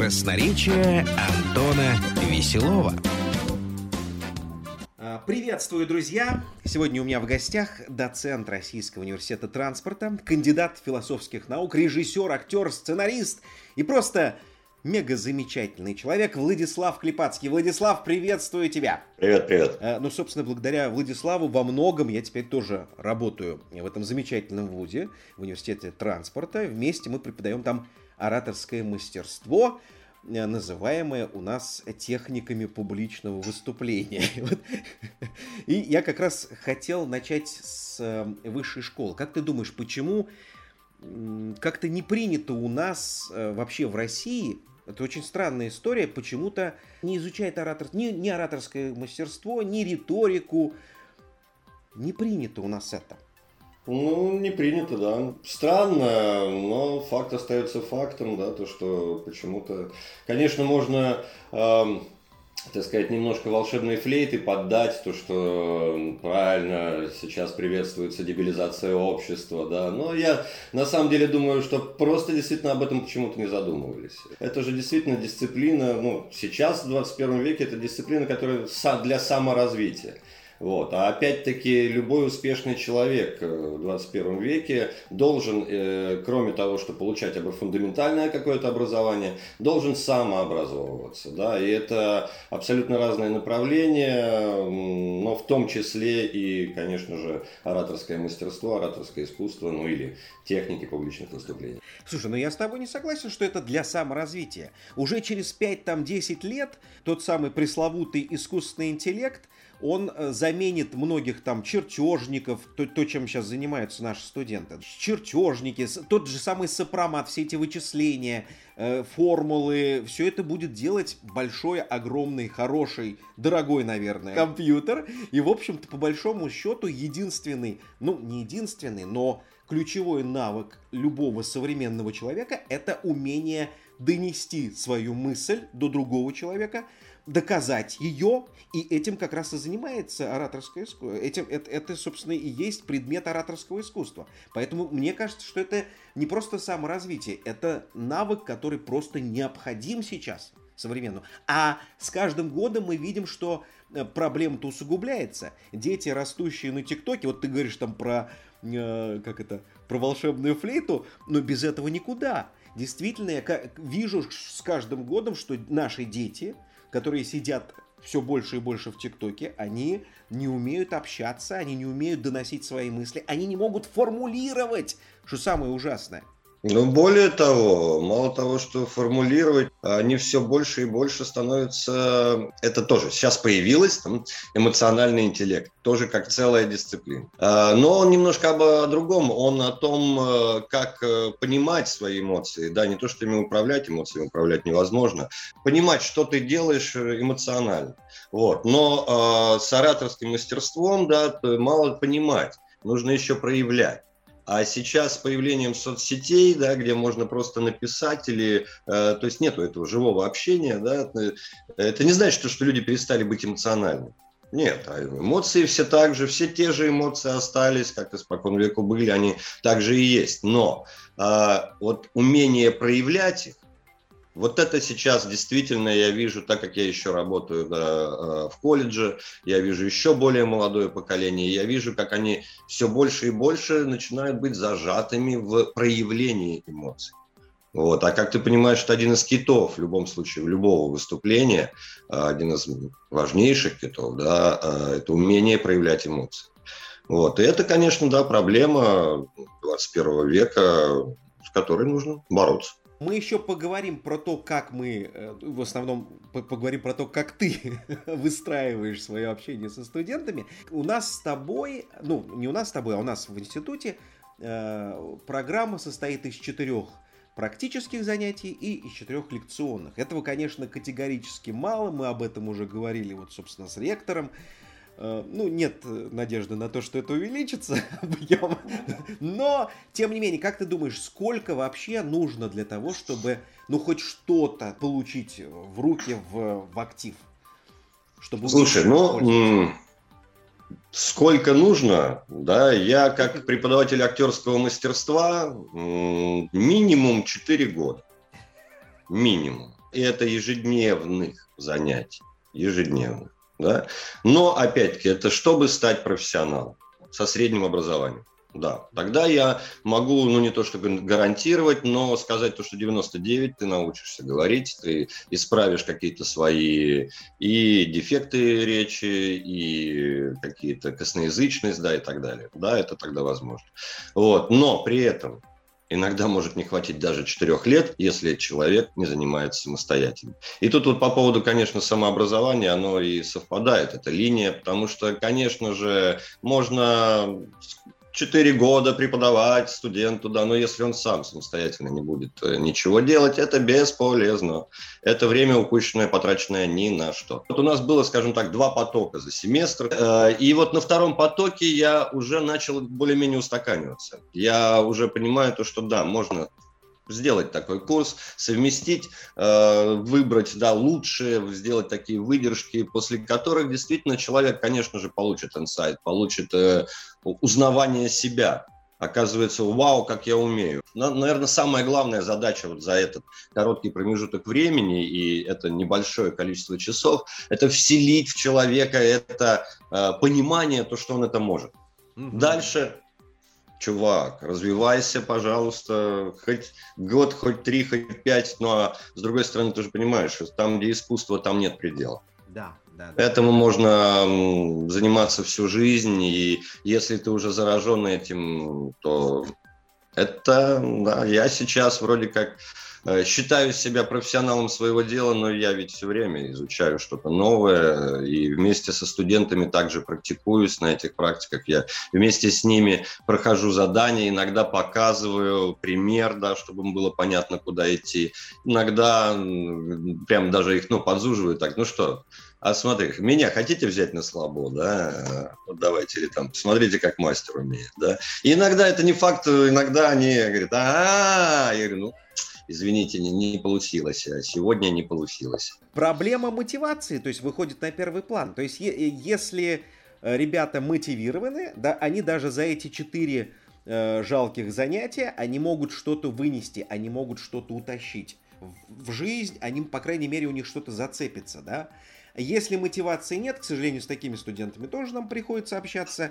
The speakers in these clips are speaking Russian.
Красноречие Антона Веселова. А, Приветствую, друзья! Сегодня у меня в гостях доцент Российского университета транспорта, кандидат философских наук, режиссер, актер, сценарист и просто мега замечательный человек Владислав Клепацкий. Владислав, приветствую тебя! Привет, привет. А, Ну, собственно, благодаря Владиславу во многом я теперь тоже работаю в этом замечательном вузе, в университете транспорта. Вместе мы преподаем там ораторское мастерство, э, называемое у нас техниками публичного выступления. И я как раз хотел начать с э, высшей школы. Как ты думаешь, почему как-то не принято у нас э, вообще в России, это очень странная история, почему-то не изучает оратор, ни, ни ораторское мастерство, ни риторику. Не принято у нас это. Ну, не принято, да. Странно, но факт остается фактом, да, то, что почему-то... Конечно, можно, эм, так сказать, немножко волшебной флейты поддать, то, что правильно сейчас приветствуется дебилизация общества, да, но я на самом деле думаю, что просто действительно об этом почему-то не задумывались. Это же действительно дисциплина, ну, сейчас, в 21 веке, это дисциплина, которая для саморазвития. Вот. А опять-таки любой успешный человек э, в 21 веке должен, э, кроме того, что получать об- фундаментальное какое-то образование, должен самообразовываться. Да? И это абсолютно разные направления, но в том числе и, конечно же, ораторское мастерство, ораторское искусство, ну или техники публичных выступлений. Слушай, ну я с тобой не согласен, что это для саморазвития. Уже через 5-10 лет тот самый пресловутый искусственный интеллект, он э, заменит многих там чертежников, то, то, чем сейчас занимаются наши студенты. Чертежники, тот же самый сопромат, все эти вычисления, э, формулы, все это будет делать большой, огромный, хороший, дорогой, наверное, компьютер. И, в общем-то, по большому счету, единственный, ну, не единственный, но ключевой навык любого современного человека – это умение донести свою мысль до другого человека, доказать ее, и этим как раз и занимается ораторское искусство. Этим, это, это, собственно, и есть предмет ораторского искусства. Поэтому мне кажется, что это не просто саморазвитие, это навык, который просто необходим сейчас современному. А с каждым годом мы видим, что э, проблема-то усугубляется. Дети, растущие на ТикТоке, вот ты говоришь там про, э, как это, про волшебную флейту, но без этого никуда. Действительно, я вижу с каждым годом, что наши дети, которые сидят все больше и больше в ТикТоке, они не умеют общаться, они не умеют доносить свои мысли, они не могут формулировать, что самое ужасное. Ну, более того, мало того, что формулировать, они все больше и больше становятся... Это тоже сейчас появилось, там, эмоциональный интеллект, тоже как целая дисциплина. А, Но он немножко об, о другом, он о том, э, как э, понимать свои эмоции. Да, не то, что ими управлять, эмоциями управлять невозможно. Понимать, что ты делаешь э, эмоционально. Вот. Но с ораторским мастерством, да, мало понимать, нужно еще проявлять. А сейчас с появлением соцсетей, да, где можно просто написать или, э, то есть нету этого живого общения, да, это, не значит, что, что люди перестали быть эмоциональными. Нет, а эмоции все так же, все те же эмоции остались, как испокон веку были, они также и есть. Но а, вот умение проявлять их, вот это сейчас действительно я вижу, так как я еще работаю да, э, в колледже, я вижу еще более молодое поколение, я вижу, как они все больше и больше начинают быть зажатыми в проявлении эмоций. Вот. А как ты понимаешь, это один из китов в любом случае, в любого выступления, э, один из важнейших китов, да, э, это умение проявлять эмоции. Вот. И это, конечно, да, проблема 21 века, с которой нужно бороться. Мы еще поговорим про то, как мы, э, в основном по- поговорим про то, как ты выстраиваешь свое общение со студентами. У нас с тобой, ну, не у нас с тобой, а у нас в институте э, программа состоит из четырех практических занятий и из четырех лекционных. Этого, конечно, категорически мало, мы об этом уже говорили, вот, собственно, с ректором. Э, Ну, нет э, надежды на то, что это увеличится объем. Но, тем не менее, как ты думаешь, сколько вообще нужно для того, чтобы, ну, хоть что-то получить в руки, в, в актив? Чтобы Слушай, ну, сколько нужно, да, я как преподаватель актерского мастерства минимум 4 года. Минимум. И это ежедневных занятий, ежедневных. Да? Но, опять-таки, это чтобы стать профессионалом со средним образованием. Да, тогда я могу, ну не то что гарантировать, но сказать то, что 99 ты научишься говорить, ты исправишь какие-то свои и дефекты речи, и какие-то косноязычность, да, и так далее. Да, это тогда возможно. Вот, но при этом иногда может не хватить даже четырех лет, если человек не занимается самостоятельно. И тут вот по поводу, конечно, самообразования, оно и совпадает, эта линия, потому что, конечно же, можно 4 года преподавать студенту, да, но если он сам самостоятельно не будет э, ничего делать, это бесполезно. Это время упущенное, потраченное ни на что. Вот у нас было, скажем так, два потока за семестр, э, и вот на втором потоке я уже начал более-менее устаканиваться. Я уже понимаю то, что да, можно сделать такой курс, совместить, э, выбрать да, лучшие, сделать такие выдержки, после которых действительно человек, конечно же, получит инсайт, получит э, узнавание себя. Оказывается, вау, как я умею. Наверное, самая главная задача вот за этот короткий промежуток времени, и это небольшое количество часов, это вселить в человека это э, понимание, то, что он это может. Угу. Дальше чувак, развивайся, пожалуйста, хоть год, хоть три, хоть пять, ну а с другой стороны, ты же понимаешь, что там, где искусство, там нет предела. Да, да. Этому можно заниматься всю жизнь, и если ты уже заражен этим, то это, да, я сейчас вроде как считаю себя профессионалом своего дела, но я ведь все время изучаю что-то новое и вместе со студентами также практикуюсь на этих практиках. Я вместе с ними прохожу задания, иногда показываю пример, да, чтобы им было понятно, куда идти. Иногда прям даже их ну, подзуживаю так, ну что, а смотри, меня хотите взять на слабо, да? Вот давайте, или там, смотрите, как мастер умеет, да? И иногда это не факт, иногда они говорят, а, я говорю, ну, извините, не, получилось, а сегодня не получилось. Проблема мотивации, то есть выходит на первый план. То есть если э, ребята мотивированы, да, они даже за эти четыре э, жалких занятия, они могут что-то вынести, они могут что-то утащить в жизнь, они, по крайней мере, у них что-то зацепится, да. Если мотивации нет, к сожалению, с такими студентами тоже нам приходится общаться,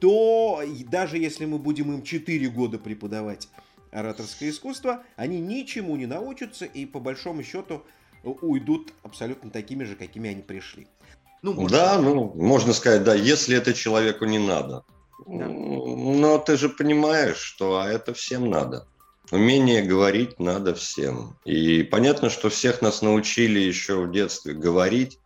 то даже если мы будем им 4 года преподавать ораторское искусство, они ничему не научатся и по большому счету уйдут абсолютно такими же, какими они пришли. Ну, можно да, ну, можно сказать, да, если это человеку не надо. Да. Но ты же понимаешь, что а это всем надо. Умение говорить надо всем. И понятно, что всех нас научили еще в детстве говорить,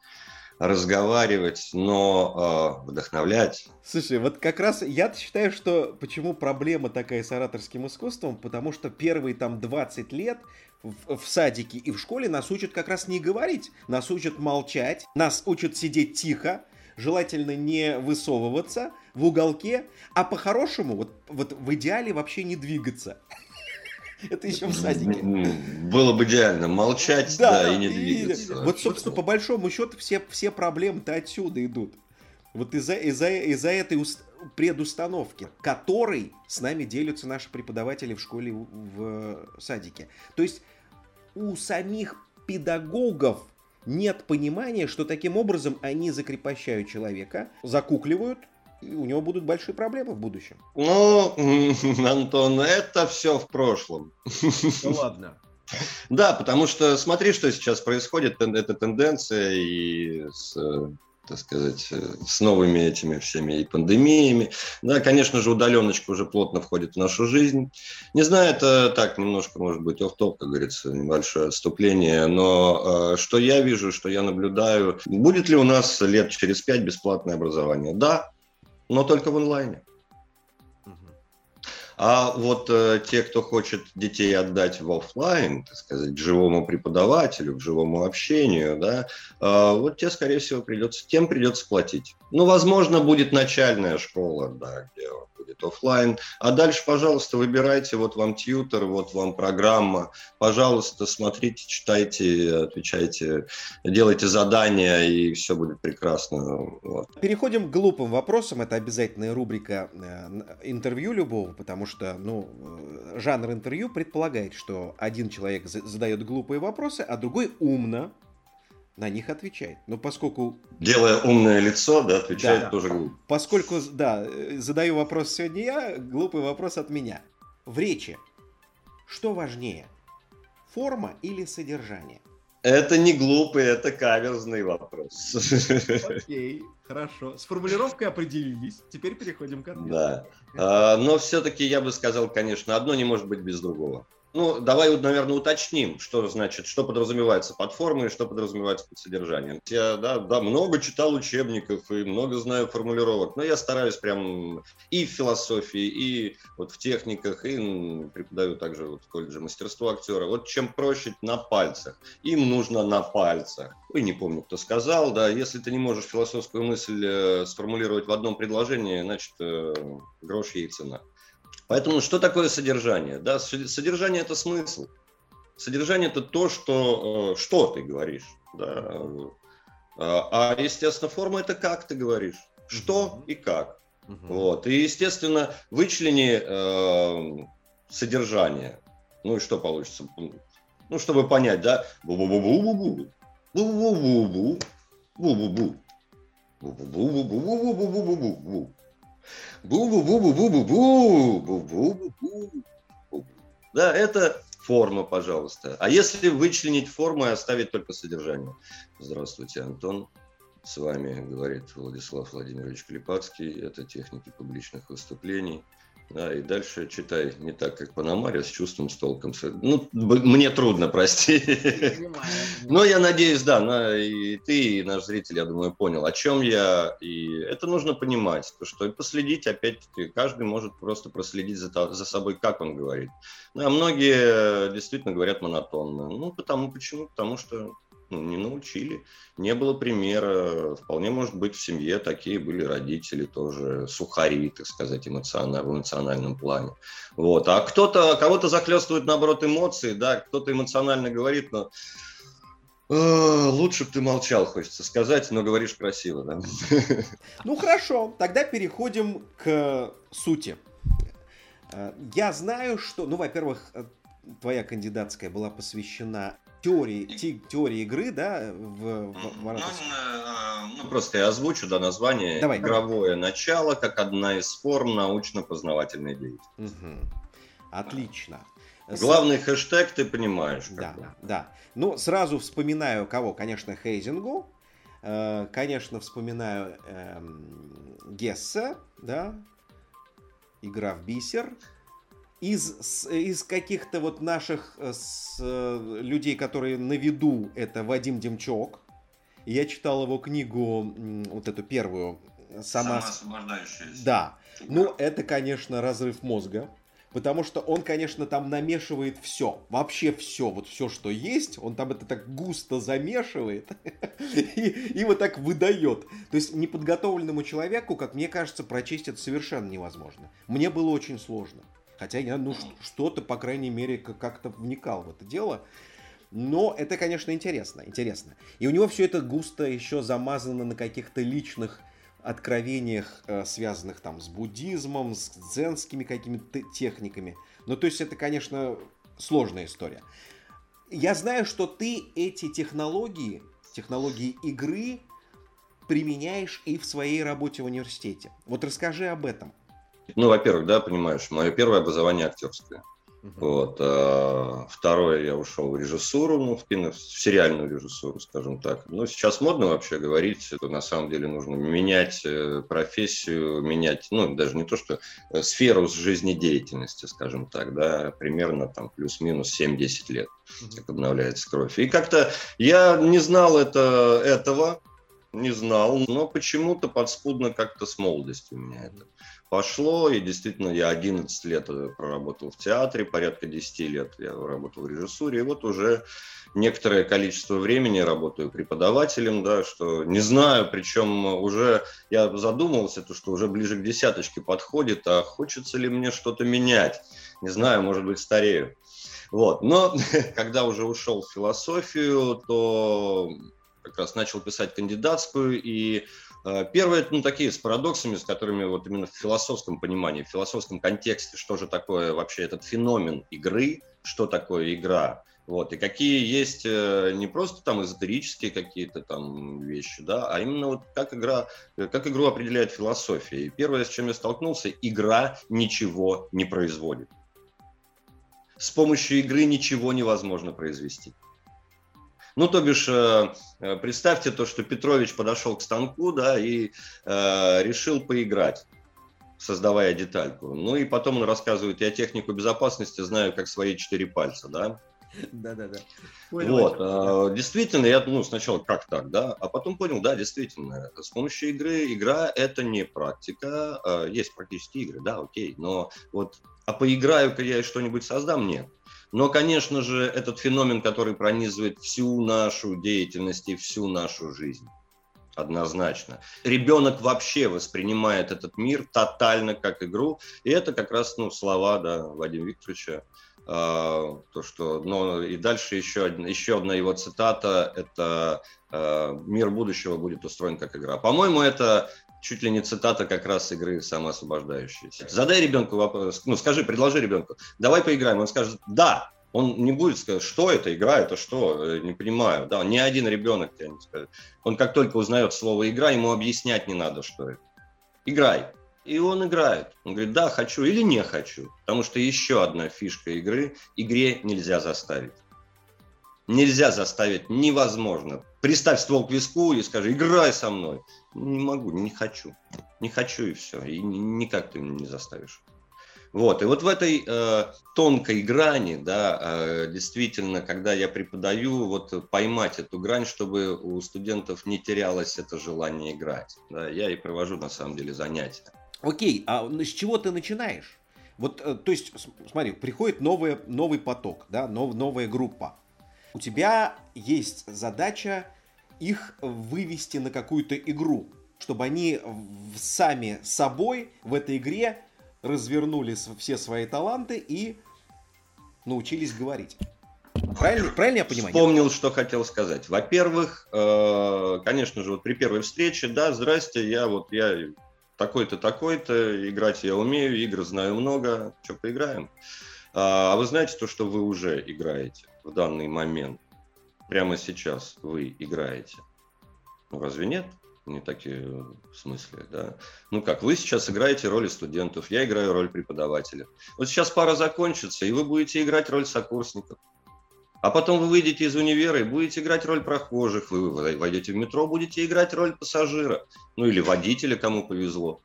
разговаривать, но э, вдохновлять. Слушай, вот как раз я считаю, что почему проблема такая с ораторским искусством, потому что первые там 20 лет в, в садике и в школе нас учат как раз не говорить, нас учат молчать, нас учат сидеть тихо, желательно не высовываться в уголке, а по-хорошему, вот, вот в идеале вообще не двигаться. Это еще в садике. Было бы идеально молчать, да, да и не двигаться. И, вот, собственно, по большому счету все, все проблемы-то отсюда идут. Вот из-за из из этой уст... предустановки, которой с нами делятся наши преподаватели в школе, в, в садике. То есть у самих педагогов нет понимания, что таким образом они закрепощают человека, закукливают, у него будут большие проблемы в будущем. Ну, Антон, это все в прошлом. Ну ладно. Да, потому что смотри, что сейчас происходит, эта тенденция и с так сказать, с новыми этими всеми и пандемиями. Да, конечно же, удаленочка уже плотно входит в нашу жизнь. Не знаю, это так, немножко, может быть, оф-топ, как говорится, небольшое отступление, но э, что я вижу, что я наблюдаю, будет ли у нас лет через пять бесплатное образование? Да, но только в онлайне. А вот э, те, кто хочет детей отдать в офлайн, так сказать, живому преподавателю, к живому общению, да, э, вот те, скорее всего, придется, тем придется платить. Ну, возможно, будет начальная школа, да, где будет офлайн. А дальше, пожалуйста, выбирайте, вот вам тьютер, вот вам программа. Пожалуйста, смотрите, читайте, отвечайте, делайте задания, и все будет прекрасно. Вот. Переходим к глупым вопросам. Это обязательная рубрика э, интервью любого, потому что ну, э, жанр интервью предполагает, что один человек задает глупые вопросы, а другой умно на них отвечает. Но поскольку... Делая умное лицо, да, отвечает да, тоже глупо. Поскольку, да, задаю вопрос сегодня я, глупый вопрос от меня. В речи что важнее, форма или содержание? Это не глупый, это каверзный вопрос. Окей, хорошо. С формулировкой определились. Теперь переходим к ответу. Да. А, но все-таки я бы сказал, конечно, одно не может быть без другого. Ну, давай, наверное, уточним, что значит, что подразумевается под формой и что подразумевается под содержанием. Я, да, да, много читал учебников и много знаю формулировок, но я стараюсь прям и в философии, и вот в техниках, и преподаю также вот в колледже мастерство актера. Вот чем проще на пальцах. Им нужно на пальцах. Ой, не помню, кто сказал, да, если ты не можешь философскую мысль э, сформулировать в одном предложении, значит, э, грош ей цена. Поэтому что такое содержание? Да, содержание – это смысл. Содержание – это то, что, э, что ты говоришь. Да. А, а, естественно, форма – это как ты говоришь. Что и как. Вот. И, естественно, вычлени э, содержание. Ну и что получится? Ну, чтобы понять, да? Бу-бу-бу-бу-бу-бу. Бу-бу-бу-бу. Бу-бу-бу. Бу-бу-бу-бу-бу-бу-бу-бу. Бу-бу-бу-бу-бу-бу-бу-бу-бу. Да, это форма, пожалуйста. А если вычленить форму и оставить только содержание? Здравствуйте, Антон. С вами говорит Владислав Владимирович Клепацкий. Это техники публичных выступлений. Да, и дальше читай не так, как Панамария, с чувством, с толком. Ну, мне трудно, прости. Но я надеюсь, да, на, и ты, и наш зритель, я думаю, понял, о чем я. И это нужно понимать, то, что и последить, опять-таки, каждый может просто проследить за, за собой, как он говорит. Да, многие действительно говорят монотонно. Ну, потому, почему? Потому что ну, не научили. Не было примера. Вполне может быть в семье такие были родители тоже сухари, так сказать, эмоционально, в эмоциональном плане. Вот. А кто-то, кого-то захлестывают, наоборот, эмоции, да, кто-то эмоционально говорит, но Лучше бы ты молчал, хочется сказать, но говоришь красиво, да? Ну хорошо, тогда переходим к сути. Э, я знаю, что, ну, во-первых, э, твоя кандидатская была посвящена теории, те, теории игры, да, в, в, в ну, ну, просто я озвучу, да, название. Давай, Игровое начало, как одна из форм научно-познавательной деятельности. Угу. Отлично. Главный хэштег ты понимаешь. Да, бы. да. Ну, сразу вспоминаю кого? Конечно, Хейзингу. Э, конечно, вспоминаю э, Гесса, да, игра в бисер из, из каких-то вот наших э, с, э, людей, которые на виду, это Вадим Демчок. Я читал его книгу, вот эту первую. Сама... Самоосвобождающаяся. Да. Ну, это, конечно, разрыв мозга. Потому что он, конечно, там намешивает все. Вообще все. Вот все, что есть, он там это так густо замешивает и, и вот так выдает. То есть неподготовленному человеку, как мне кажется, прочесть это совершенно невозможно. Мне было очень сложно. Хотя я, ну, что-то, по крайней мере, как-то вникал в это дело. Но это, конечно, интересно, интересно. И у него все это густо еще замазано на каких-то личных откровениях, э, связанных там с буддизмом, с дзенскими какими-то техниками. Ну, то есть это, конечно, сложная история. Я знаю, что ты эти технологии, технологии игры применяешь и в своей работе в университете. Вот расскажи об этом. Ну, во-первых, да, понимаешь, мое первое образование актерское. Uh-huh. Вот. А второе, я ушел в режиссуру, ну, в, кино, в сериальную режиссуру, скажем так. Ну, сейчас модно вообще говорить, что на самом деле нужно менять э, профессию, менять, ну, даже не то, что э, сферу жизнедеятельности, скажем так, да, примерно там плюс-минус 7-10 лет, uh-huh. как обновляется кровь. И как-то я не знал это, этого, не знал, но почему-то подспудно как-то с молодостью у меня это пошло, и действительно я 11 лет проработал в театре, порядка 10 лет я работал в режиссуре, и вот уже некоторое количество времени работаю преподавателем, да, что не знаю, причем уже я задумывался, то, что уже ближе к десяточке подходит, а хочется ли мне что-то менять, не знаю, может быть, старею. Вот. Но когда уже ушел в философию, то как раз начал писать кандидатскую, и э, Первое, ну, такие с парадоксами, с которыми вот именно в философском понимании, в философском контексте, что же такое вообще этот феномен игры, что такое игра, вот, и какие есть э, не просто там эзотерические какие-то там вещи, да, а именно вот как игра, как игру определяет философия. И первое, с чем я столкнулся, игра ничего не производит. С помощью игры ничего невозможно произвести. Ну, то бишь, э, э, представьте то, что Петрович подошел к станку, да, и э, решил поиграть создавая детальку. Ну и потом он рассказывает, я технику безопасности знаю как свои четыре пальца, да. Да-да-да. Вот, а, действительно, я думал сначала, как так, да, а потом понял, да, действительно, с помощью игры, игра это не практика, а, есть практические игры, да, окей, но вот, а поиграю-ка я что-нибудь создам, нет. Но, конечно же, этот феномен, который пронизывает всю нашу деятельность и всю нашу жизнь. Однозначно. Ребенок вообще воспринимает этот мир тотально как игру. И это как раз ну, слова да, Вадима Викторовича. Э, то, что, но и дальше еще, еще одна его цитата, это э, «Мир будущего будет устроен как игра». По-моему, это чуть ли не цитата как раз игры самоосвобождающейся. Задай ребенку вопрос, ну скажи, предложи ребенку, давай поиграем. Он скажет «да». Он не будет сказать, что это, игра, это что, э, не понимаю. Да, ни один ребенок тебе не скажет. Он как только узнает слово «игра», ему объяснять не надо, что это. Играй. И он играет. Он говорит, да, хочу или не хочу. Потому что еще одна фишка игры – игре нельзя заставить. Нельзя заставить, невозможно. Приставь ствол к виску и скажи, играй со мной. Не могу, не хочу. Не хочу и все. И никак ты меня не заставишь. Вот, и вот в этой э, тонкой грани, да, э, действительно, когда я преподаю, вот поймать эту грань, чтобы у студентов не терялось это желание играть. Да, я и провожу на самом деле занятия. Окей, а с чего ты начинаешь? Вот, э, то есть, смотри, приходит новый, новый поток, да, нов, новая группа. У тебя есть задача их вывести на какую-то игру, чтобы они сами собой в этой игре развернули все свои таланты и научились говорить. Правильно, правильно я понимаю? Вспомнил, что хотел сказать. Во-первых, э, конечно же, вот при первой встрече, да, здрасте, я вот я такой-то, такой-то, играть я умею, игр знаю много, что поиграем. А, а вы знаете то, что вы уже играете в данный момент? Прямо сейчас вы играете. Ну, разве нет? Не такие в смысле, да. Ну как, вы сейчас играете роли студентов, я играю роль преподавателя. Вот сейчас пара закончится, и вы будете играть роль сокурсников. А потом вы выйдете из универа и будете играть роль прохожих, вы войдете в метро, будете играть роль пассажира, ну или водителя, кому повезло.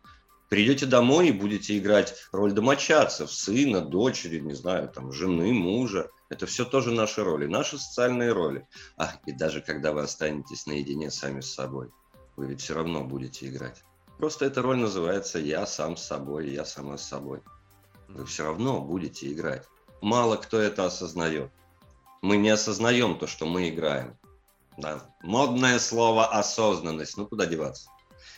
Придете домой и будете играть роль домочадцев, сына, дочери, не знаю, там, жены, мужа. Это все тоже наши роли, наши социальные роли. А, и даже когда вы останетесь наедине сами с собой, вы ведь все равно будете играть. Просто эта роль называется «я сам с собой», «я сама с собой». Вы все равно будете играть. Мало кто это осознает мы не осознаем то, что мы играем. Да. Модное слово осознанность. Ну, куда деваться?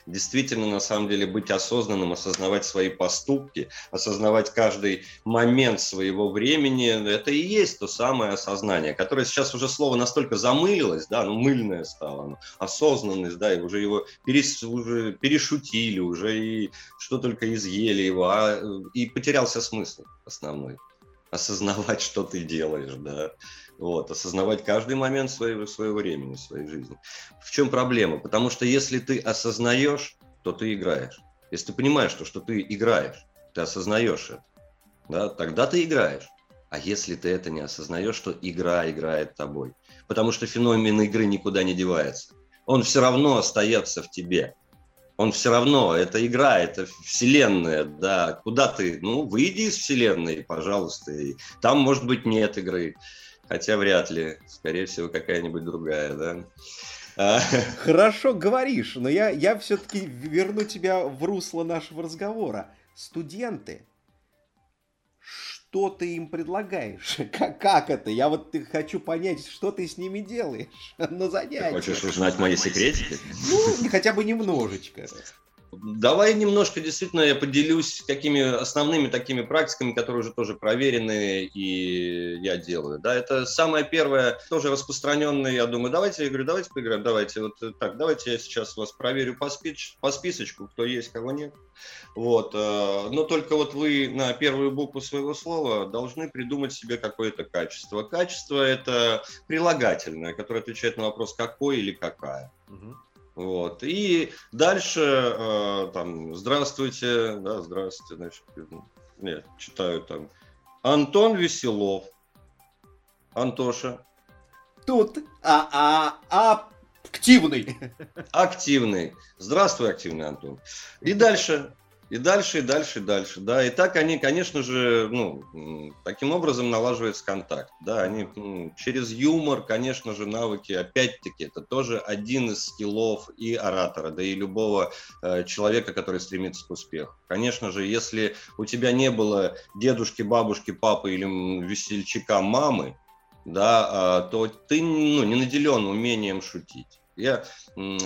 Действительно, на самом деле, быть осознанным, осознавать свои поступки, осознавать каждый момент своего времени, это и есть то самое осознание, которое сейчас уже слово настолько замылилось, да, ну, мыльное стало, ну, осознанность, да, и уже его перес, уже перешутили, уже и что только изъели его, а, и потерялся смысл основной. Осознавать, что ты делаешь, да. Вот, осознавать каждый момент своего, своего времени, своей жизни. В чем проблема? Потому что если ты осознаешь, то ты играешь. Если ты понимаешь, что, что ты играешь, ты осознаешь это, да, тогда ты играешь. А если ты это не осознаешь, то игра играет тобой. Потому что феномен игры никуда не девается. Он все равно остается в тебе. Он все равно, это игра, это вселенная, да. Куда ты? Ну, выйди из вселенной, пожалуйста. И там, может быть, нет игры. Хотя вряд ли. Скорее всего, какая-нибудь другая, да. А. Хорошо говоришь, но я, я все-таки верну тебя в русло нашего разговора. студенты, что ты им предлагаешь? Как, как это? Я вот хочу понять, что ты с ними делаешь на занятиях. Ты хочешь узнать мои секретики? Ну, хотя бы немножечко. Давай немножко действительно я поделюсь какими основными такими практиками, которые уже тоже проверены и я делаю. Да, это самое первое, тоже распространенное, я думаю, давайте, я говорю, давайте поиграем, давайте, вот так, давайте я сейчас вас проверю по, спич, по списочку, кто есть, кого нет. Вот, э, но только вот вы на первую букву своего слова должны придумать себе какое-то качество. Качество это прилагательное, которое отвечает на вопрос какой или какая. Угу. Вот. И дальше э, там здравствуйте, да, здравствуйте, значит, нет, читаю там Антон Веселов, Антоша. Тут, а, а, а, активный. Активный. Здравствуй, активный Антон. И дальше и дальше, и дальше, и дальше, да. И так они, конечно же, ну, таким образом налаживается контакт, да. Они ну, через юмор, конечно же, навыки, опять-таки, это тоже один из скиллов и оратора, да и любого э, человека, который стремится к успеху. Конечно же, если у тебя не было дедушки, бабушки, папы или весельчака мамы, да, э, то ты ну, не наделен умением шутить. Я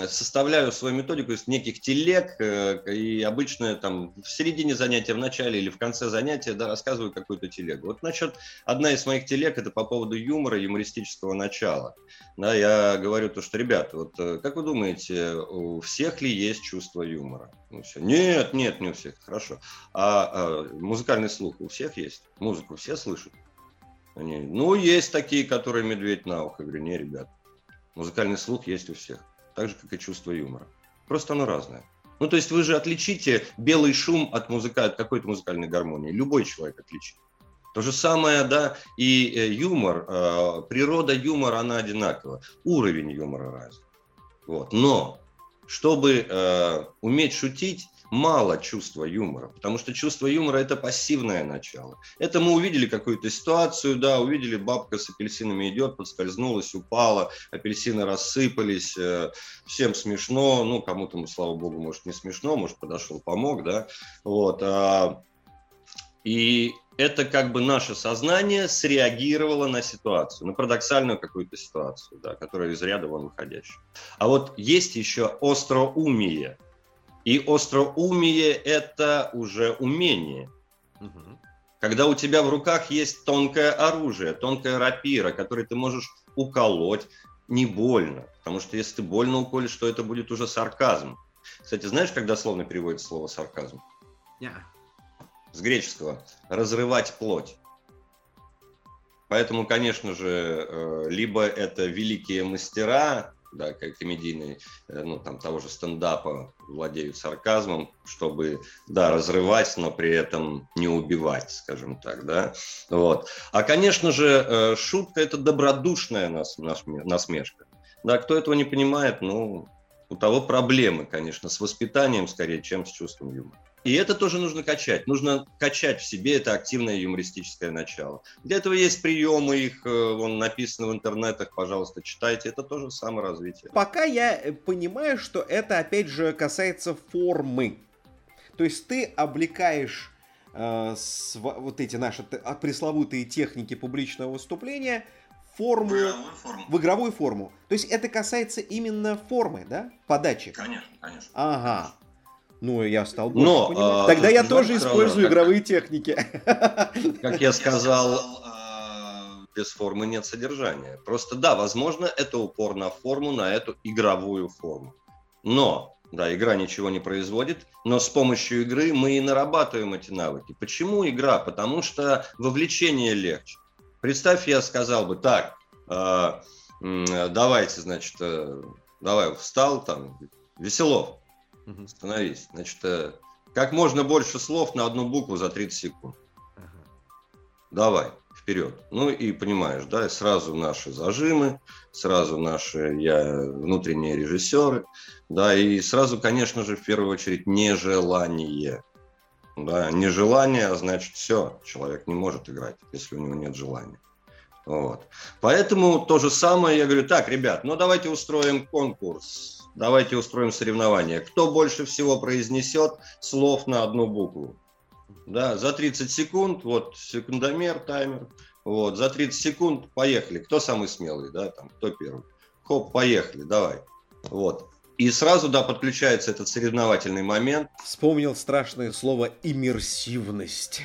составляю свою методику из неких телег, э, и обычно там в середине занятия, в начале или в конце занятия да, рассказываю какую-то телегу. Вот насчет, одна из моих телег, это по поводу юмора, юмористического начала. Да, я говорю то, что, ребята, вот э, как вы думаете, у всех ли есть чувство юмора? Ну, все. Нет, нет, не у всех, хорошо. А, а музыкальный слух у всех есть? Музыку все слышат? Они, ну, есть такие, которые медведь на ухо. Я говорю, не, ребят, Музыкальный слух есть у всех, так же, как и чувство юмора. Просто оно разное. Ну, то есть вы же отличите белый шум от, музыка, от какой-то музыкальной гармонии. Любой человек отличит. То же самое, да, и э, юмор, э, природа юмора, она одинакова. Уровень юмора разный. Вот. Но, чтобы э, уметь шутить, мало чувства юмора, потому что чувство юмора – это пассивное начало. Это мы увидели какую-то ситуацию, да, увидели бабка с апельсинами идет, подскользнулась, упала, апельсины рассыпались, э, всем смешно, ну, кому-то, слава богу, может, не смешно, может, подошел, помог, да, вот. А, и это как бы наше сознание среагировало на ситуацию, на парадоксальную какую-то ситуацию, да, которая из ряда вон выходящая. А вот есть еще остроумие – и остроумие – это уже умение. Угу. Когда у тебя в руках есть тонкое оружие, тонкая рапира, которой ты можешь уколоть, не больно. Потому что если ты больно уколешь, то это будет уже сарказм. Кстати, знаешь, как дословно переводится слово сарказм? Yeah. С греческого. Разрывать плоть. Поэтому, конечно же, э, либо это великие мастера, да, как комедийные, э, ну, там, того же стендапа владеют сарказмом, чтобы, да, разрывать, но при этом не убивать, скажем так, да, вот. А, конечно же, э, шутка – это добродушная нас, насмешка. Да, кто этого не понимает, ну, у того проблемы, конечно, с воспитанием скорее, чем с чувством юмора. И это тоже нужно качать. Нужно качать в себе это активное юмористическое начало. Для этого есть приемы, их э, вон написано в интернетах, пожалуйста, читайте. Это тоже саморазвитие. Пока я э, понимаю, что это, опять же, касается формы. То есть ты облекаешь э, с, вот эти наши а, пресловутые техники публичного выступления форму, в игровую форму. в игровую форму. То есть это касается именно формы, да, подачи? Конечно, конечно. Ага. Ну, я стал больше Но, понимать. Тогда я тоже использую как, игровые техники. Как я сказал, а, без формы нет содержания. Просто да, возможно, это упор на форму, на эту игровую форму. Но, да, игра ничего не производит, но с помощью игры мы и нарабатываем эти навыки. Почему игра? Потому что вовлечение легче. Представь, я сказал бы, так, э, давайте, значит, э, давай, встал там, Веселов, Угу. Становись. Значит, э, как можно больше слов на одну букву за 30 секунд. Ага. Давай, вперед. Ну и понимаешь, да, сразу наши зажимы, сразу наши я, внутренние режиссеры, да, и сразу, конечно же, в первую очередь нежелание. Да, нежелание, а значит, все, человек не может играть, если у него нет желания. Вот. Поэтому то же самое я говорю, так, ребят, ну давайте устроим конкурс давайте устроим соревнование. Кто больше всего произнесет слов на одну букву? Да, за 30 секунд, вот секундомер, таймер, вот, за 30 секунд поехали. Кто самый смелый, да, там, кто первый? Хоп, поехали, давай. Вот. И сразу, да, подключается этот соревновательный момент. Вспомнил страшное слово иммерсивность.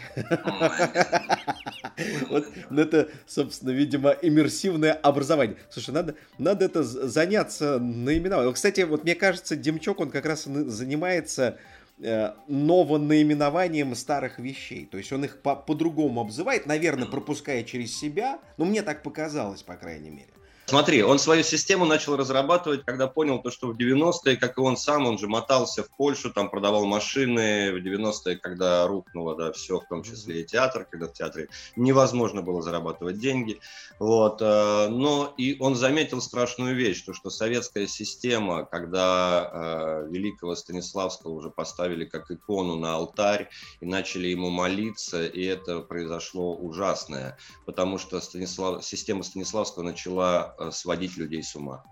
Вот это, собственно, видимо, иммерсивное образование. Слушай, надо, надо это заняться наименованием. Кстати, вот мне кажется, Демчок, он как раз занимается э, новонаименованием старых вещей. То есть он их по- по-другому обзывает, наверное, пропуская через себя. Ну, мне так показалось, по крайней мере. Смотри, он свою систему начал разрабатывать, когда понял то, что в 90-е, как и он сам, он же мотался в Польшу, там продавал машины. В 90-е, когда рухнуло, да, все, в том числе и театр, когда в театре невозможно было зарабатывать деньги. Вот. Э, но и он заметил страшную вещь, то, что советская система, когда э, великого Станиславского уже поставили как икону на алтарь и начали ему молиться, и это произошло ужасное, потому что Станислав, система Станиславского начала сводить людей с ума.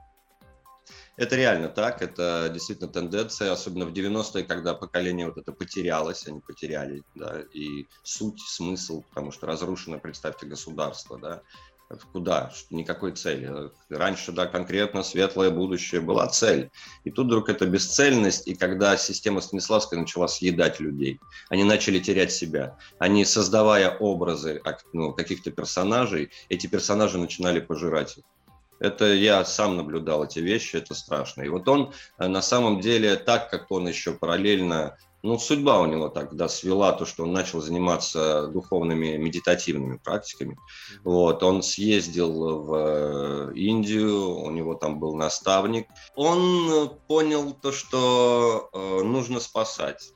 Это реально так, это действительно тенденция, особенно в 90-е, когда поколение вот это потерялось, они потеряли, да, и суть, смысл, потому что разрушено, представьте, государство, да, куда, никакой цели. Раньше, да, конкретно светлое будущее была цель. И тут вдруг это бесцельность, и когда система Станиславская начала съедать людей, они начали терять себя. Они, создавая образы ну, каких-то персонажей, эти персонажи начинали пожирать их. Это я сам наблюдал эти вещи, это страшно. И вот он э, на самом деле, так как он еще параллельно, ну, судьба у него так да, свела то, что он начал заниматься духовными медитативными практиками. Вот, он съездил в э, Индию, у него там был наставник. Он понял то, что э, нужно спасать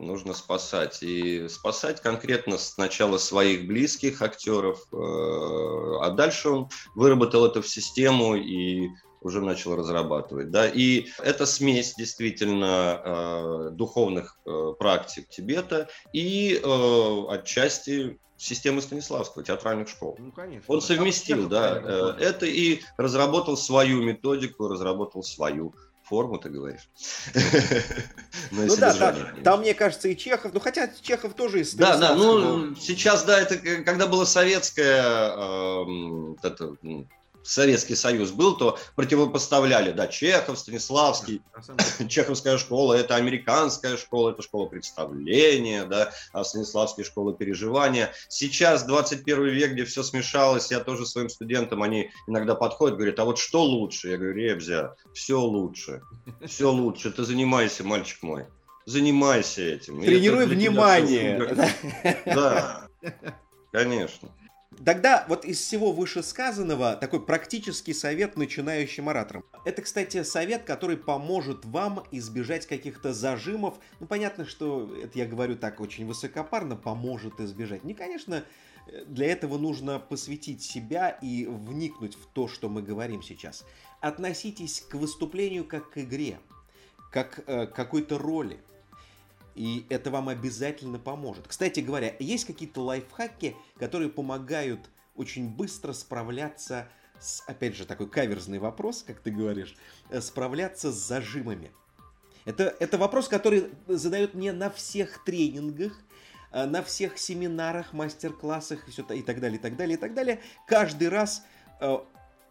нужно спасать. И спасать конкретно сначала своих близких актеров, э, а дальше он выработал это в систему и уже начал разрабатывать. Да? И это смесь действительно э, духовных э, практик Тибета и э, отчасти системы Станиславского, театральных школ. Ну, конечно. Он совместил, да, это и разработал свою методику, разработал свою форму, ты говоришь. Ну да, там, мне кажется, и Чехов, ну хотя Чехов тоже из Да, да, ну сейчас, да, это когда было советское, эм, это, Советский Союз был, то противопоставляли, да, Чехов, Станиславский, Чеховская школа – это американская школа, это школа представления, да, а Станиславская школа переживания. Сейчас 21 век, где все смешалось, я тоже своим студентам, они иногда подходят, говорят, а вот что лучше? Я говорю, Ребзя, все лучше, все лучше, ты занимайся, мальчик мой, занимайся этим. Тренируй внимание. Да, конечно. Тогда вот из всего вышесказанного такой практический совет начинающим ораторам. Это, кстати, совет, который поможет вам избежать каких-то зажимов. Ну, понятно, что это я говорю так очень высокопарно, поможет избежать. Не, конечно, для этого нужно посвятить себя и вникнуть в то, что мы говорим сейчас. Относитесь к выступлению как к игре, как э, какой-то роли. И это вам обязательно поможет. Кстати говоря, есть какие-то лайфхаки, которые помогают очень быстро справляться с, опять же, такой каверзный вопрос, как ты говоришь, э, справляться с зажимами. Это, это вопрос, который задают мне на всех тренингах, э, на всех семинарах, мастер-классах и, все, и так далее, и так далее, и так далее. Каждый раз э,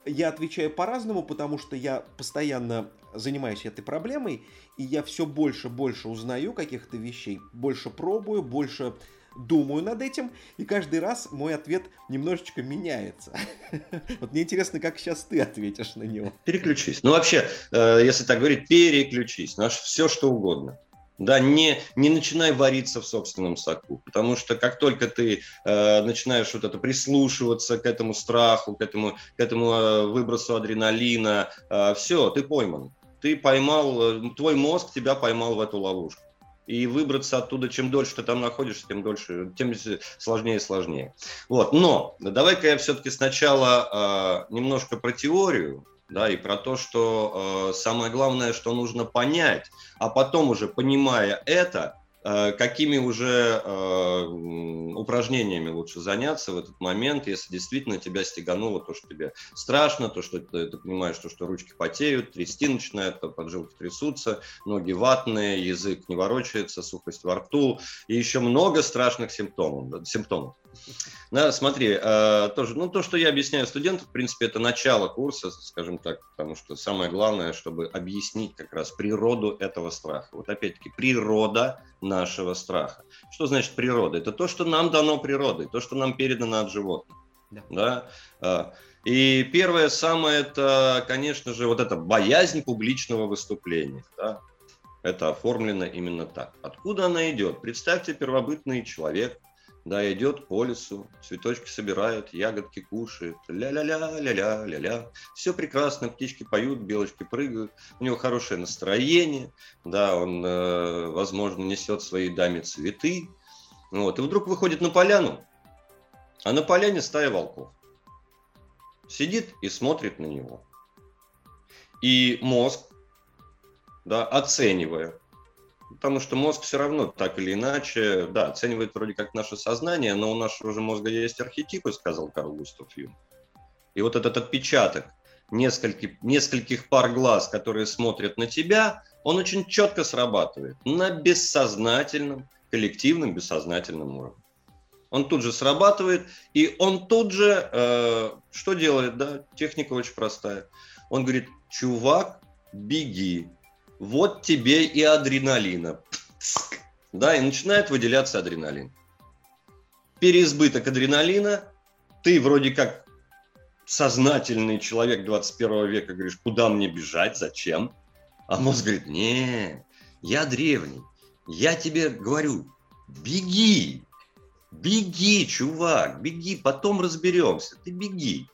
я отвечаю по-разному, потому что я постоянно занимаюсь этой проблемой, и я все больше и больше узнаю каких-то вещей, больше пробую, больше думаю над этим, и каждый раз мой ответ немножечко меняется. Вот мне интересно, как сейчас ты ответишь на него. Переключись. Ну, вообще, э, если так говорить, переключись. Ну, все, что угодно. Да, не, не начинай вариться в собственном соку, потому что как только ты э, начинаешь вот это прислушиваться к этому страху, к этому, к этому э, выбросу адреналина, э, все, ты пойман ты поймал, э, твой мозг тебя поймал в эту ловушку. И выбраться оттуда, чем дольше ты там находишься, тем дольше, тем сложнее и сложнее. Вот. Но давай-ка я все-таки сначала э, немножко про теорию, да, и про то, что э, самое главное, что нужно понять, а потом уже понимая это, какими уже э, упражнениями лучше заняться в этот момент, если действительно тебя стегануло то, что тебе страшно, то, что ты, ты понимаешь, то, что ручки потеют, трясти начинают, поджилки трясутся, ноги ватные, язык не ворочается, сухость во рту и еще много страшных симптомов. симптомов. Да, смотри, э, тоже, ну, то, что я объясняю студентам, в принципе, это начало курса, скажем так, потому что самое главное, чтобы объяснить как раз природу этого страха. Вот опять-таки, природа нашего страха. Что значит природа? Это то, что нам дано природой, то, что нам передано от животных. Да. да? А, и первое самое, это, конечно же, вот эта боязнь публичного выступления. Да? Это оформлено именно так. Откуда она идет? Представьте первобытный человек, да, идет по лесу, цветочки собирает, ягодки кушает, ля-ля-ля, ля-ля, ля-ля. Все прекрасно, птички поют, белочки прыгают, у него хорошее настроение, да, он, э, возможно, несет своей даме цветы. Вот, и вдруг выходит на поляну, а на поляне стая волков. Сидит и смотрит на него. И мозг, да, оценивая потому что мозг все равно так или иначе, да, оценивает вроде как наше сознание, но у нашего же мозга есть архетипы, сказал Карл Густав Юнг. И вот этот отпечаток нескольких, нескольких пар глаз, которые смотрят на тебя, он очень четко срабатывает на бессознательном, коллективном бессознательном уровне. Он тут же срабатывает, и он тут же, э, что делает, да, техника очень простая. Он говорит, чувак, беги, вот тебе и адреналина. Да, и начинает выделяться адреналин. Переизбыток адреналина, ты вроде как сознательный человек 21 века, говоришь, куда мне бежать, зачем? А мозг говорит, не, я древний, я тебе говорю, беги, беги, чувак, беги, потом разберемся, ты беги.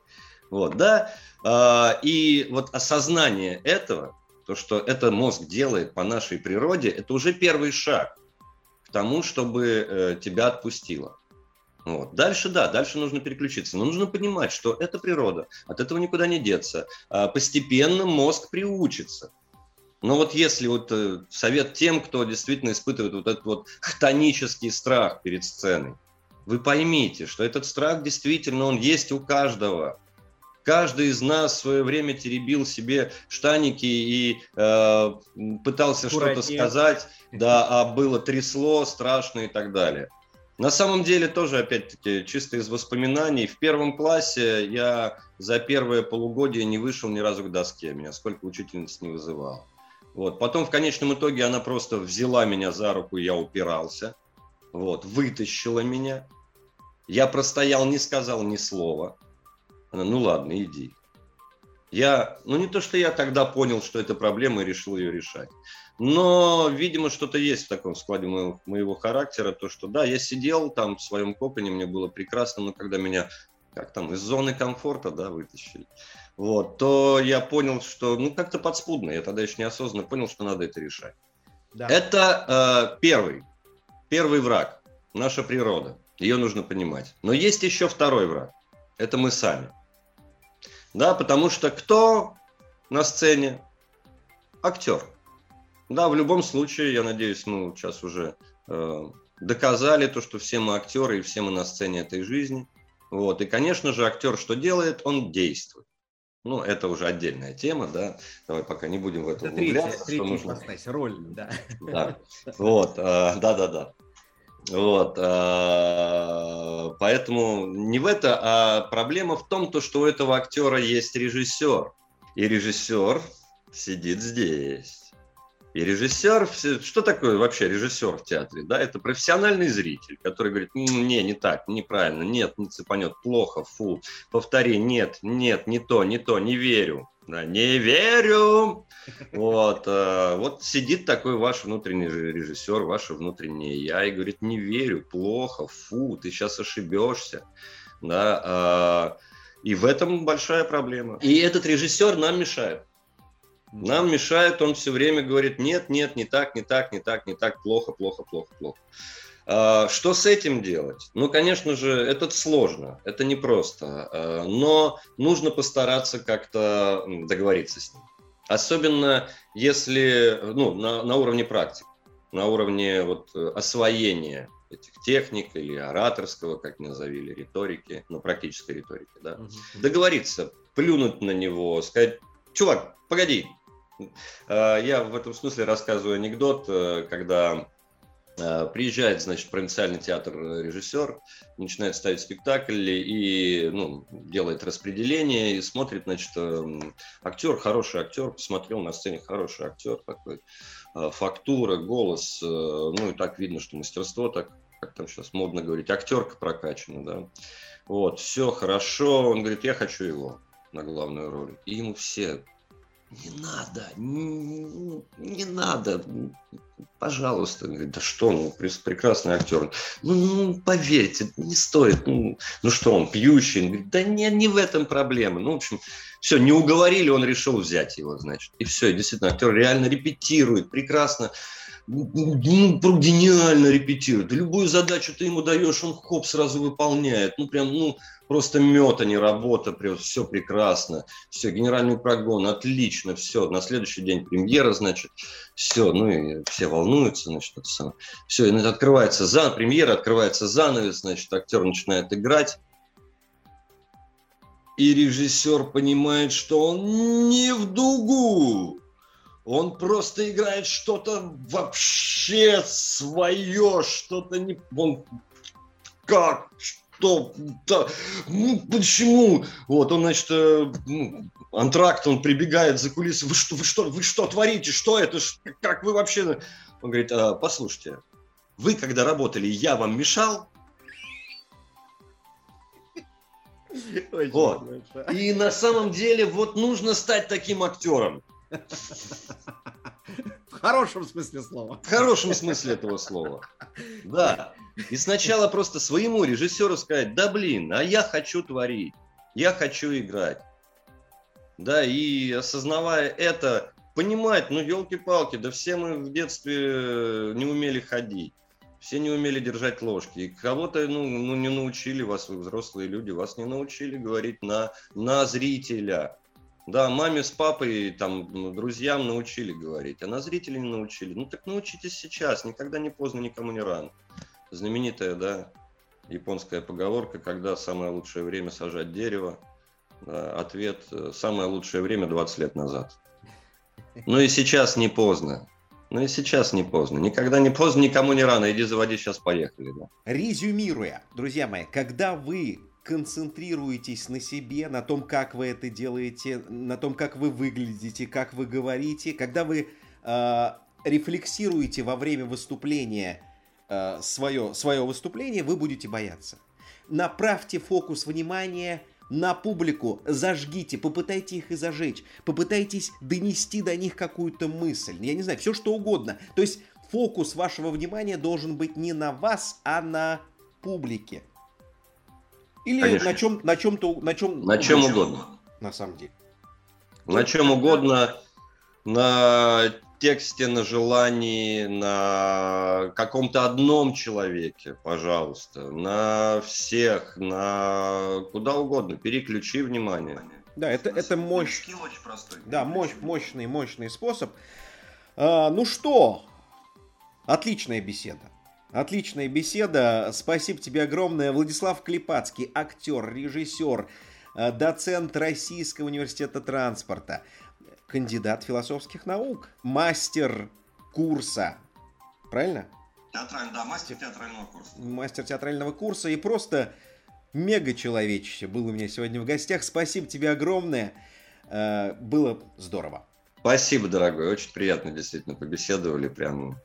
Вот, да, а, и вот осознание этого, то, что это мозг делает по нашей природе, это уже первый шаг к тому, чтобы э, тебя отпустило. Вот. Дальше, да, дальше нужно переключиться. Но нужно понимать, что это природа, от этого никуда не деться. А постепенно мозг приучится. Но вот если вот э, совет тем, кто действительно испытывает вот этот вот хтонический страх перед сценой, вы поймите, что этот страх действительно, он есть у каждого. Каждый из нас в свое время теребил себе штаники и э, пытался что-то сказать, да, а было трясло, страшно и так далее. На самом деле тоже, опять-таки, чисто из воспоминаний. В первом классе я за первое полугодие не вышел ни разу к доске. Меня сколько учительниц не вызывала. Вот. Потом в конечном итоге она просто взяла меня за руку, я упирался. Вот. Вытащила меня. Я простоял, не сказал ни слова. Она, ну ладно, иди. Я, ну не то, что я тогда понял, что это проблема и решил ее решать. Но, видимо, что-то есть в таком складе моего, моего характера, то, что да, я сидел там в своем коконе, мне было прекрасно, но когда меня как там, из зоны комфорта, да, вытащили, вот, то я понял, что, ну, как-то подспудно, я тогда еще неосознанно понял, что надо это решать. Да. Это э, первый, первый враг, наша природа, ее нужно понимать. Но есть еще второй враг, это мы сами. Да, потому что кто на сцене? Актер. Да, в любом случае, я надеюсь, мы сейчас уже э, доказали то, что все мы актеры и все мы на сцене этой жизни. Вот. И, конечно же, актер что делает? Он действует. Ну, это уже отдельная тема, да. Давай пока не будем в это, углубляться. Третья, третья нужно... роль, да. Да, вот, да-да-да. Вот, э, поэтому не в это, а проблема в том, то, что у этого актера есть режиссер. И режиссер сидит здесь. И режиссер, что такое вообще режиссер в театре? Да, это профессиональный зритель, который говорит, не, не так, неправильно, нет, не цепанет, плохо, фу, повтори, нет, нет, не то, не то, не верю. Да, не верю. Вот, э, вот сидит такой ваш внутренний режиссер, ваше внутреннее я, и говорит, не верю, плохо, фу, ты сейчас ошибешься. Да, э, и в этом большая проблема. И этот режиссер нам мешает. Нам мешает, он все время говорит, нет, нет, не так, не так, не так, не так, плохо, плохо, плохо, плохо. А, что с этим делать? Ну, конечно же, это сложно, это непросто, а, но нужно постараться как-то договориться с ним. Особенно если ну, на, на уровне практик. на уровне вот освоения этих техник или ораторского, как назовили, риторики, ну, практической риторики, да. Угу. Договориться, плюнуть на него, сказать, чувак, погоди. А, я в этом смысле рассказываю анекдот, э, когда э, приезжает, значит, провинциальный театр режиссер, начинает ставить спектакль и ну, делает распределение и смотрит, значит, актер, хороший актер, посмотрел на сцене, хороший актер такой, э, фактура, голос, ну и так видно, что мастерство, так как там сейчас модно говорить, актерка прокачана, да. Вот, все хорошо, он говорит, я хочу его на главную роль. И ему все не надо, не, не надо, пожалуйста. Да что, ну, прекрасный актер. Ну, ну, поверьте, не стоит. Ну, ну что, он пьющий? Он говорит, да не, не в этом проблема. Ну, в общем, все, не уговорили, он решил взять его, значит. И все, и действительно, актер реально репетирует, прекрасно ну, гениально репетирует. любую задачу ты ему даешь, он хоп, сразу выполняет. Ну, прям, ну, просто мед, а не работа, прям все прекрасно. Все, генеральный прогон, отлично, все. На следующий день премьера, значит, все, ну и все волнуются, значит, это самое. Все, и открывается за премьера, открывается занавес, значит, актер начинает играть. И режиссер понимает, что он не в дугу. Он просто играет что-то вообще свое, что-то не... Он как? Что? Да, ну, почему? Вот, он, значит, э, ну, антракт, он прибегает за кулисы. Вы что, вы что, вы что творите? Что это? Как вы вообще... Он говорит, а, послушайте, вы когда работали, я вам мешал? Очень вот. И на самом деле вот нужно стать таким актером. В хорошем смысле слова. В хорошем смысле этого слова. Да. И сначала просто своему режиссеру сказать, да блин, а я хочу творить, я хочу играть. Да, и осознавая это, понимать, ну елки-палки, да все мы в детстве не умели ходить. Все не умели держать ложки. И кого-то ну, ну, не научили вас, вы взрослые люди, вас не научили говорить на, на зрителя. Да, маме с папой, там, друзьям научили говорить, а на зрителей не научили. Ну так научитесь сейчас, никогда не поздно, никому не рано. Знаменитая, да, японская поговорка, когда самое лучшее время сажать дерево. Да, ответ, самое лучшее время 20 лет назад. Ну и сейчас не поздно. Ну и сейчас не поздно. Никогда не поздно, никому не рано. Иди заводи, сейчас поехали. Да. Резюмируя, друзья мои, когда вы концентрируетесь на себе, на том, как вы это делаете, на том, как вы выглядите, как вы говорите, когда вы э, рефлексируете во время выступления э, свое, свое выступление, вы будете бояться. Направьте фокус внимания на публику, зажгите, попытайте их и зажечь, попытайтесь донести до них какую-то мысль, я не знаю, все что угодно. То есть фокус вашего внимания должен быть не на вас, а на публике. Или Конечно. на чем, на чем-то, на чем, на чем угодно. На самом деле. На чем угодно, на тексте, на желании, на каком-то одном человеке, пожалуйста, на всех, на куда угодно, переключи внимание. Да, это, это мощь. Очень простой. Да, мощь, мощный, мощный способ. А, ну что, отличная беседа. Отличная беседа. Спасибо тебе огромное. Владислав Клепацкий, актер, режиссер, э, доцент Российского университета транспорта, кандидат философских наук, мастер курса. Правильно? Театральный, да, мастер театрального курса. Мастер театрального курса и просто мега человечище был у меня сегодня в гостях. Спасибо тебе огромное. Э, было здорово. Спасибо, дорогой. Очень приятно действительно побеседовали. Прям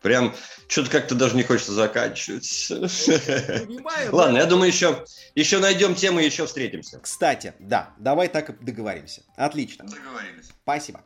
Прям что-то как-то даже не хочется заканчивать. Понимаю, Ладно, я думаю, еще, еще найдем тему и еще встретимся. Кстати, да, давай так и договоримся. Отлично. Договорились. Спасибо.